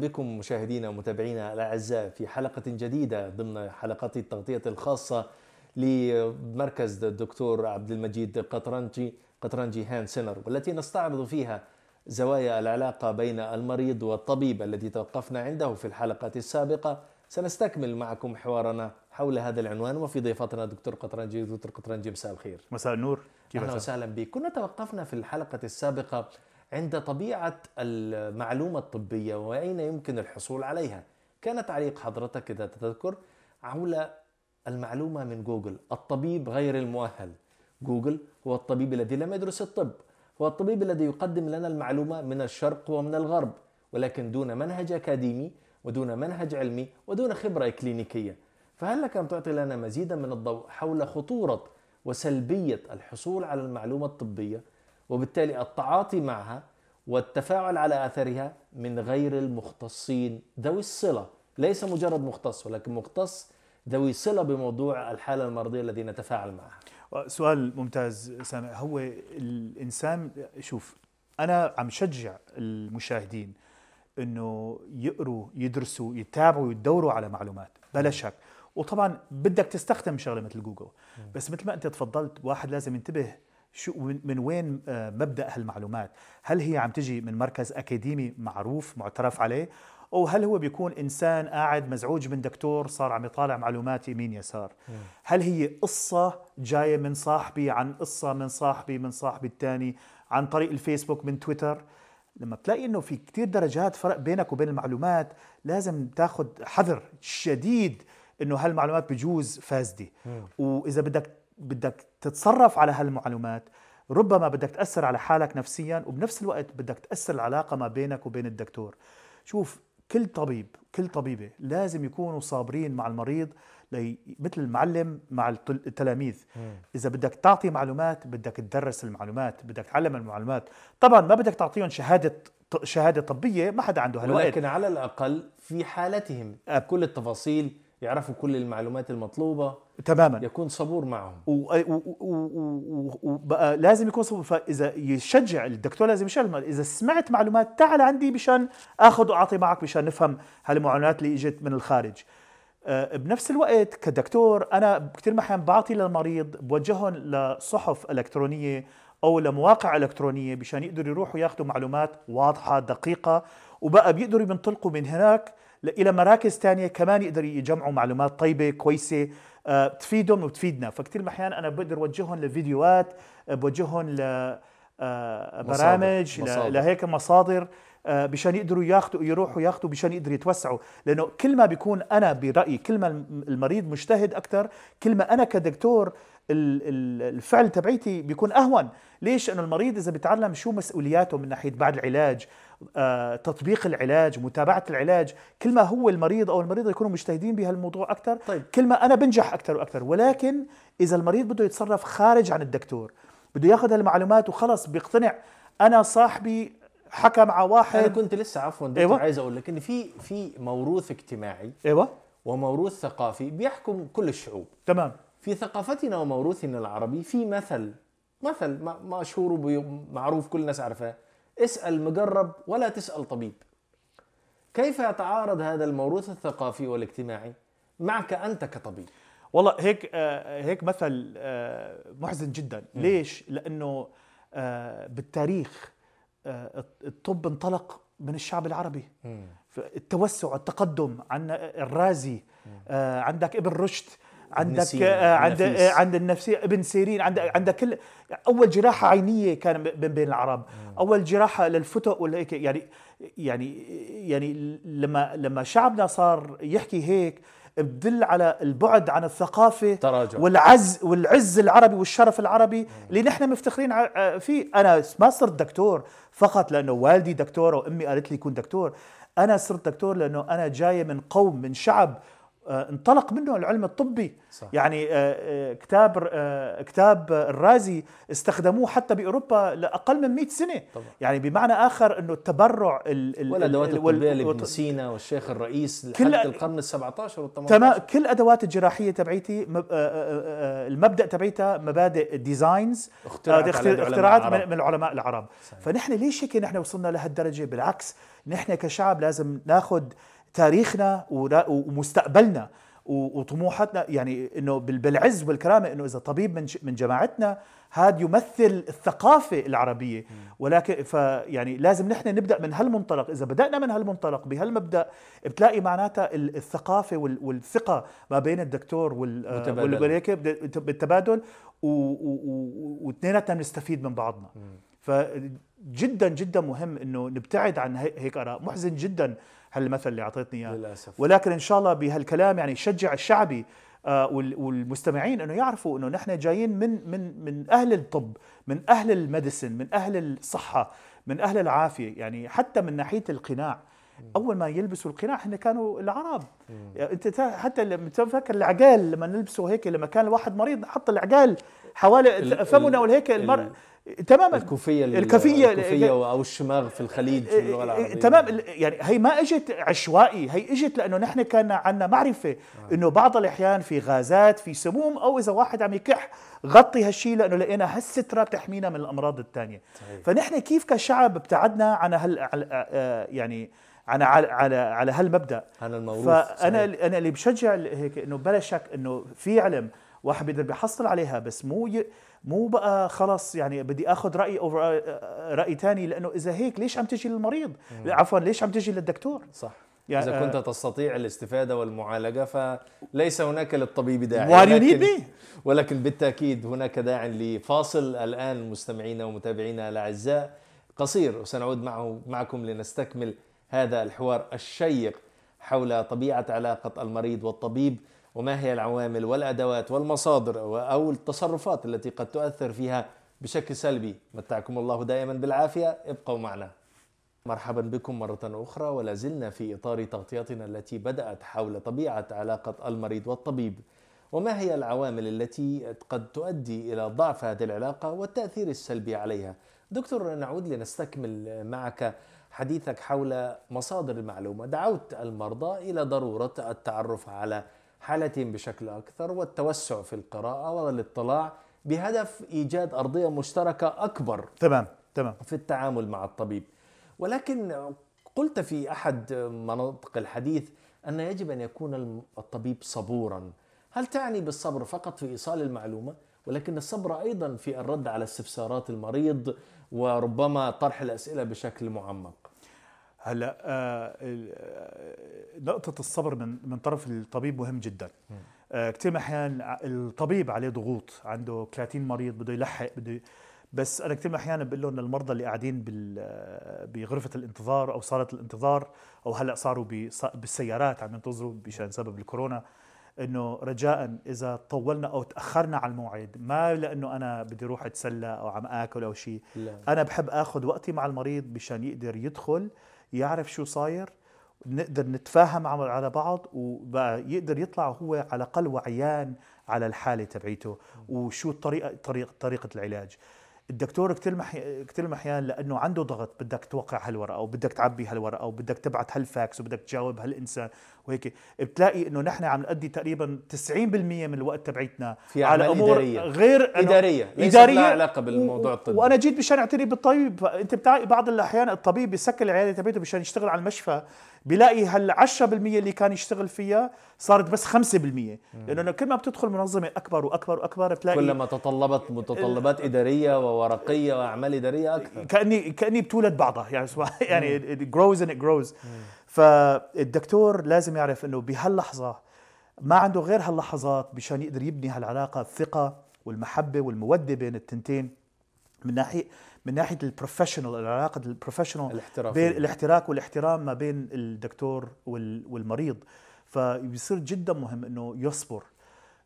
بكم مشاهدينا ومتابعينا الأعزاء في حلقة جديدة ضمن حلقات التغطية الخاصة لمركز الدكتور عبد المجيد قطرنجي قطرنجي هان سينر والتي نستعرض فيها زوايا العلاقة بين المريض والطبيب الذي توقفنا عنده في الحلقات السابقة. سنستكمل معكم حوارنا حول هذا العنوان وفي ضيفتنا دكتور قطرنجي دكتور قطرنجي مساء الخير. مساء النور. كيف أهلا وسهلا بك. كنا توقفنا في الحلقة السابقة عند طبيعة المعلومة الطبية وأين يمكن الحصول عليها؟ كان تعليق حضرتك إذا تذكر حول المعلومة من جوجل الطبيب غير المؤهل. جوجل هو الطبيب الذي لم يدرس الطب هو الطبيب الذي يقدم لنا المعلومة من الشرق ومن الغرب ولكن دون منهج أكاديمي ودون منهج علمي ودون خبرة كلينيكية. فهل لك أن تعطي لنا مزيدا من الضوء حول خطورة وسلبية الحصول على المعلومة الطبية؟ وبالتالي التعاطي معها والتفاعل على اثرها من غير المختصين. ذوي الصلة ليس مجرد مختص ولكن مختص ذوي صلة بموضوع الحالة المرضية الذي نتفاعل معها. سؤال ممتاز سامع. هو الإنسان شوف أنا عم شجع المشاهدين إنه يقروا يدرسوا يتابعوا يدوروا على معلومات بلا شك. وطبعا بدك تستخدم شغلة مثل جوجل بس مثل ما أنت تفضلت واحد لازم ينتبه شو من وين مبدأ هالمعلومات؟ هل هي عم تجي من مركز أكاديمي معروف معترف عليه؟ أو هل هو بيكون إنسان قاعد مزعوج من دكتور صار عم يطالع معلومات يمين يسار؟ هل هي قصة جاية من صاحبي عن قصة من صاحبي من صاحبي الثاني عن طريق الفيسبوك من تويتر؟ لما بتلاقي إنه في كتير درجات فرق بينك وبين المعلومات لازم تاخذ حذر شديد إنه هالمعلومات بجوز فاسدة. وإذا بدك بدك تتصرف على هالمعلومات ربما بدك تأثر على حالك نفسيا وبنفس الوقت بدك تأثر العلاقة ما بينك وبين الدكتور. شوف كل طبيب كل طبيبة لازم يكونوا صابرين مع المريض لي مثل المعلم مع التلاميذ. إذا بدك تعطي معلومات بدك تدرس المعلومات بدك تعلم المعلومات. طبعا ما بدك تعطيهم شهادة شهادة طبية ما حدا عنده هالوقت. ولكن على الأقل في حالتهم كل التفاصيل يعرفوا كل المعلومات المطلوبة تماما. يكون صبور معهم. وبقى لازم يكون صبور. فإذا يشجع الدكتور لازم يشجع إذا سمعت معلومات تعال عندي مشان آخذ وأعطي معك مشان نفهم هالمعلومات اللي إجت من الخارج. بنفس الوقت كدكتور أنا كثير أحيانا بعطي للمريض بوجههم لصحف إلكترونية أو لمواقع إلكترونية مشان يقدروا يروحوا ياخذوا معلومات واضحة دقيقة وبقى بيقدروا ينطلقوا من هناك إلى مراكز ثانية كمان يقدروا يجمعوا معلومات طيبة كويسة أه تفيدهم وتفيدنا. فكتير أحيانا أنا بقدر أوجههم لفيديوهات بوجههم ل أه برامج مصادر. لهيك مصادر مشان يقدروا ياخذوا يروحوا ياخذوا مشان يقدروا يتوسعوا. لأنه كل ما بيكون أنا برأيي كل ما المريض مجتهد أكثر كل ما أنا كدكتور الفعل تبعيتي بيكون أهون. ليش؟ انه المريض إذا بيتعلم شو مسؤولياته من ناحية بعد العلاج آه، تطبيق العلاج متابعة العلاج. كل ما هو المريض أو المريضة يكونوا مجتهدين بهالموضوع أكثر طيب. كل ما أنا بنجح أكثر وأكثر ولكن إذا المريض بده يتصرف خارج عن الدكتور بده ياخذ هالمعلومات وخلص بيقتنع. أنا صاحبي حكى مع واحد. أنا كنت لسه عفوا دكتور أيوة؟ عايز أقول لك إن في في موروث اجتماعي أيوه. وموروث ثقافي بيحكم كل الشعوب. تمام. في ثقافتنا وموروثنا العربي في مثل مثل مشهور ومعروف كل الناس عارفاه. اسأل مجرب ولا تسأل طبيب. كيف يتعارض هذا الموروث الثقافي والاجتماعي معك أنت كطبيب؟ والله هيك آه هيك مثل آه محزن جدا. م. ليش؟ لأنه آه بالتاريخ آه الطب انطلق من الشعب العربي. م. التوسع التقدم عندنا الرازي آه عندك ابن رشد عندك آه عند آه عند النفسية ابن سيرين عندك عندك كل أول جراحة عينية كان بين بين العرب. أول جراحة للفتق ولا هيك يعني يعني يعني لما لما شعبنا صار يحكي هيك بدل على البعد عن الثقافة تراجع. والعز والعز العربي والشرف العربي مم. اللي نحن مفتخرين فيه أنا ما صرت دكتور فقط لأنه والدي دكتور وأمي قالت لي كون دكتور أنا صرت دكتور لأنه أنا جاي من قوم من شعب آه، انطلق منه العلم الطبي. صح. يعني آه، آه، كتاب آه، كتاب الرازي استخدموه حتى بأوروبا لأقل من 100 سنة. طبعا. يعني بمعنى آخر إنه التبرع ال- ال- والادوات ال- وال- الطبيه لابن سينا والشيخ الرئيس كل- لحد القرن ال 17 وال 18 تمام. كل أدوات الجراحية تبعيتي مب- آه، آه، آه، المبدأ تبعيتها مبادئ designs آه، اختراعات عرب. من, من العلماء العرب. فنحن ليش هيك نحن وصلنا لهالدرجة؟ بالعكس نحن كشعب لازم ناخذ تاريخنا ومستقبلنا وطموحاتنا. يعني إنه بال- بالعز والكرامة إنه إذا طبيب من من جماعتنا هذا يمثل الثقافة العربية. ولكن فيعني لازم نحن نبدأ من هالمنطلق. إذا بدأنا من هالمنطلق بهالمبدأ بتلاقي معناتها ال- الثقافة وال- والثقة ما بين الدكتور وال متبادل. وال- والهيك بد- بالتبادل واثنيناتنا بنستفيد من بعضنا. فجدا جدا مهم إنه نبتعد عن هي- هيك آراء. محزن جدا هالمثل اللي أعطيتني إياه. للأسف. ولكن إن شاء الله بهالكلام يعني شجع الشعبي آه، وال- والمستمعين إنه يعرفوا إنه نحن جايين من من من أهل الطب من أهل الميديسن من أهل الصحة من أهل العافية. يعني حتى من ناحية القناع أول ما يلبسوا القناع هن كانوا العرب. يعني أنت حتى لما تفكر العقال لما نلبسه هيك لما كان الواحد مريض نحط العقال حوالي ال- فمنا ال- والهيك ال- المرء تماما. الكوفية ال- الكوفية- الكوفية أو الشماغ في الخليج في اللغة العربية. تمام. يعني هي ما إجت عشوائي هي إجت لأنه نحن كان عندنا معرفة إنه بعض الأحيان في غازات في سموم أو إذا واحد عم يكح غطي هالشيء لأنه لقينا هالستره بتحمينا من الأمراض الثانية. فنحن كيف كشعب ابتعدنا عن هال آه، يعني عن على على على هالمبدأ. عن الموروث فأنا صحيح. أنا اللي بشجع هيك إنه بلا شك إنه في علم واحد بيقدر بيحصل عليها بس مو ي... مو بقى خلص يعني بدي آخذ رأي أو راي, ثاني لأنه إذا هيك ليش عم تجي للمريض؟ عفوا ليش عم تجي للدكتور؟ صح. يعني إذا كنت تستطيع الاستفادة والمعالجة فليس هناك للطبيب داعي. ولكن-. ولكن بالتأكيد هناك داع لفاصل الآن مستمعينا ومتابعينا الأعزاء. قصير وسنعود معه معكم لنستكمل هذا الحوار الشيق حول طبيعة علاقة المريض والطبيب وما هي العوامل والأدوات والمصادر أو التصرفات التي قد تؤثر فيها بشكل سلبي. متعكم الله دائما بالعافية. ابقوا معنا. مرحبا بكم مرة أخرى ولا زلنا في إطار تغطيتنا التي بدأت حول طبيعة علاقة المريض والطبيب. وما هي العوامل التي قد تؤدي إلى ضعف هذه العلاقة والتأثير السلبي عليها؟ دكتور نعود لنستكمل معك حديثك حول مصادر المعلومة. دعوت المرضى إلى ضرورة التعرف على حالتهم بشكل أكثر والتوسع في القراءة والاطلاع بهدف إيجاد أرضية مشتركة أكبر تمام تمام. في التعامل مع الطبيب. ولكن قلت في أحد مناطق الحديث أن يجب أن يكون الطبيب صبورا. هل تعني بالصبر فقط في إيصال المعلومة؟ ولكن الصبر أيضا في الرد على استفسارات المريض وربما طرح الأسئلة بشكل معمق. هلا آه، آه، نقطة الصبر من من طرف الطبيب مهم جدا. آه، كثير من الأحيان ع- الطبيب عليه ضغوط، عنده 30 مريض بده يلحق بده بس أنا كثير من الأحيان بقول لهم للمرضى اللي قاعدين بال- بغرفة الانتظار أو صالة الانتظار أو هلأ صاروا بص- بالسيارات عم ينتظروا بشان سبب الكورونا إنه رجاء إذا طولنا أو تأخرنا على الموعد ما لأنه أنا بدي أروح أتسلى أو عم آكل أو شيء. أنا بحب آخذ وقتي مع المريض مشان يقدر يدخل يعرف شو صاير نقدر نتفاهم على بعض وبقى يقدر يطلع هو على الأقل وعيان على الحالة تبعيته وشو الطريقة طريقه طريقة العلاج. الدكتور كثير محي... كثير احيان لأنه عنده ضغط بدك توقع هالورقة أو بدك تعبي هالورقة أو بدك تبعت هالفاكس وبدك تجاوب هالإنسان. وهيك بتلاقي إنه نحن عم نأدي تقريبا 90% من الوقت تبعيتنا في على أمور إدارية. غير إدارية. ليست إدارية. لها علاقة بالموضوع الطبي. وأنا جيت مشان أعتني بالطبيب. أنت بتلاقي بعض الأحيان الطبيب بيسكر العيادة تبعته مشان يشتغل على المشفى. بيلاقي هال 10% اللي كان يشتغل فيها صارت بس 5% لأنه كل ما بتدخل منظمة أكبر وأكبر وأكبر بتلاقي كلما تطلبت متطلبات إدارية وورقية وأعمال إدارية أكثر. كاني كأني بتولد بعضها. يعني يعني it grows and it grows. فالدكتور لازم يعرف إنه بهاللحظة ما عنده غير هاللحظات مشان يقدر يبني هالعلاقة الثقة والمحبة والمودة بين التنتين. من ناحيه من ناحية ال professional العلاقة ال professional الاحترافية. بين الاحتراف والاحترام ما بين الدكتور وال- والمريض. فبيصير جدا مهم إنه يصبر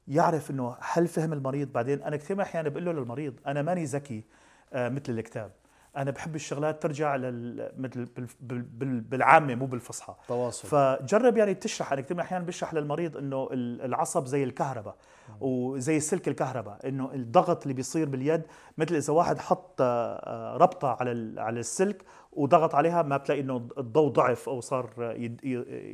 يعرف إنه هل فهم المريض؟ بعدين أنا كثير من الاحيان بقول له للمريض أنا ماني ذكي آه، مثل الكتاب. أنا بحب الشغلات ترجع لل مثل بال- بال- بال- بالعامة مو بالفصحى. تواصل. فجرب يعني تشرح أنا كثير من الاحيان بشرح للمريض إنه ال- العصب زي الكهرباء وزي السلك الكهرباء إنه الضغط اللي بيصير باليد مثل إذا واحد حط آه، ربطة على على السلك وضغط عليها ما بتلاقي إنه الضوء ضعف أو صار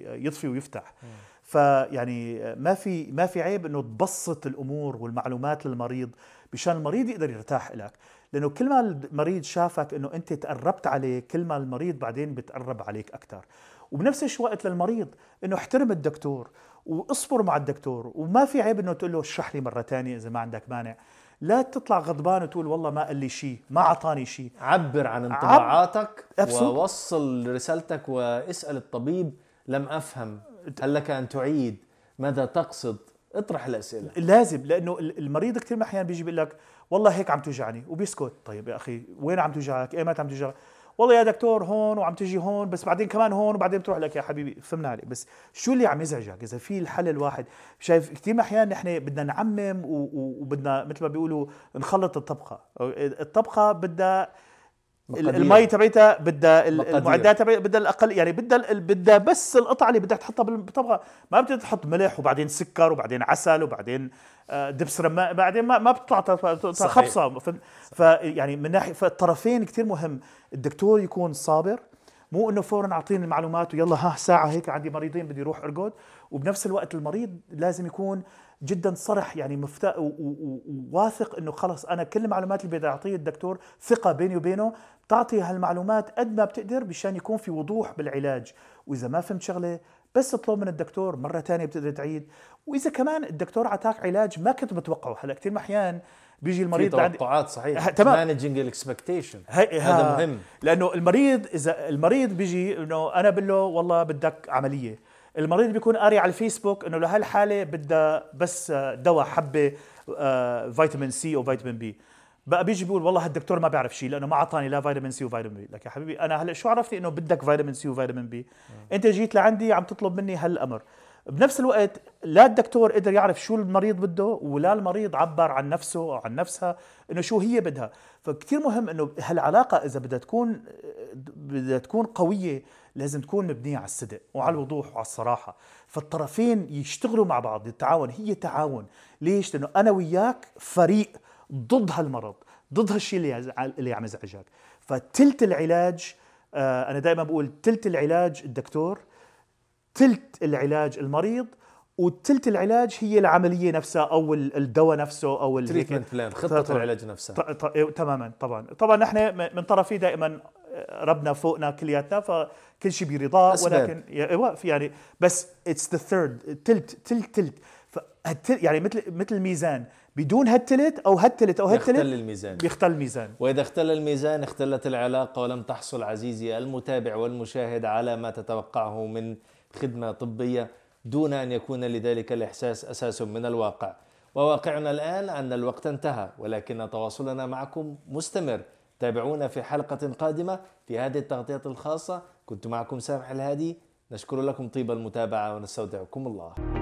يطفي ويفتح. فيعني ما في ما في عيب إنه تبسط الأمور والمعلومات للمريض مشان المريض يقدر يرتاح لك لأنه كل ما المريض شافك إنه أنت تقربت عليه كل ما المريض بعدين بتقرب عليك أكثر وبنفس الوقت للمريض إنه احترم الدكتور واصبر مع الدكتور. وما في عيب إنه تقول له اشرح لي مرة ثانية إذا ما عندك مانع لا تطلع غضبان وتقول والله ما قال لي شيء ما أعطاني شيء عبر عن انطباعاتك Absolutely. ووصل رسالتك واسأل الطبيب. لم أفهم. هل لك أن تعيد؟ ماذا تقصد؟ اطرح الأسئلة. لازم لأنه ال- المريض كثير من الأحيان بيجي بيقول لك والله هيك عم توجعني وبيسكت طيب يا أخي وين عم توجعك؟ ايمتى عم توجعك؟ والله يا دكتور هون وعم تجي هون بس بعدين كمان هون وبعدين بتروح لك يا حبيبي فهمنا عليك بس شو اللي عم يزعجك إذا في الحل الواحد شايف كثير الأحيان نحن بدنا نعمم وبدنا مثل ما بيقولوا نخلط الطبخه الطبخه بدها. المي تبعتها بدها. المعدات تبعتها بدها الأقل يعني بدها بدها بس القطعه اللي بدك تحطها بالطبخه ما بدك تحط ملح وبعدين سكر وبعدين عسل وبعدين آه، دبس رمان بعدين ما ما بتطلع. خبصه؟ فيعني من ناحية فالطرفين كثير مهم الدكتور يكون صابر مو إنه فورا اعطيني المعلومات ويلا ها ساعة هيك عندي مريضين بدي أروح أرقد وبنفس الوقت المريض لازم يكون جدا صرح يعني مفتا وواثق إنه خلص أنا كل المعلومات اللي بدي أعطيه الدكتور ثقة بيني وبينه بتعطي هالمعلومات قد ما بتقدر مشان يكون في وضوح بالعلاج. وإذا ما فهمت شغلة بس اطلب من الدكتور مرة ثانية بتقدر تعيد. وإذا كمان الدكتور عطاك علاج ما كنت متوقعه. هلأ كثير من احيان بيجي في المريض لعندي توقعات صحيح. تمام. managing ال expectation هذا مهم. لأنه المريض اذا المريض بيجي إنه أنا بقول له والله بدك عملية. المريض بيكون قاري على الفيسبوك إنه لهالحالة بدها بس آه، دواء حبة آه، فيتامين سي أو فيتامين بي. بقى بيجي بيقول والله هالدكتور ما بيعرف شيء لأنه ما أعطاني لا فيتامين سي وفيتامين بي. لك يا حبيبي أنا هلأ شو عرفتي إنه بدك فيتامين سي وفيتامين بي؟ أنت جيت لعندي عم تطلب مني هالأمر. بنفس الوقت لا الدكتور قدر يعرف شو المريض بده ولا المريض عبر عن نفسه أو عن نفسها إنه شو هي بدها. فكتير مهم إنه هالعلاقة إذا بدها تكون بدها تكون قوية لازم تكون مبنية على الصدق وعلى الوضوح وعلى الصراحة. فالطرفين يشتغلوا مع بعض التعاون هي تعاون. ليش؟ لأنه أنا وياك فريق ضد هالمرض ضد هالشيء اللي اللي عم يزعجك. فتلت العلاج آه، أنا دائما بقول تلت العلاج الدكتور تلت العلاج المريض وتلت العلاج هي العملية نفسها أو ال- الدواء نفسه أو ال- treatment plan طبعاً. العلاج نفسها. تماما طبعا. طبعا نحن من طرفي دائما ربنا فوقنا كلياتنا فكل شيء برضاه. ولكن إيوه، يعني بس it's the third تلت تلت تلت. يعني مثل مثل الميزان. بدون هالتلت أو هالتلت أو يختل هالتلت الميزان. بيختل الميزان. وإذا اختل الميزان اختلت العلاقة ولم تحصل عزيزي المتابع والمشاهد على ما تتوقعه من خدمة طبية دون أن يكون لذلك الإحساس أساس من الواقع. وواقعنا الآن أن الوقت انتهى ولكن تواصلنا معكم مستمر. تابعونا في حلقة قادمة في هذه التغطية الخاصة. كنت معكم سامح الهادي. نشكر لكم طيب المتابعة ونستودعكم الله.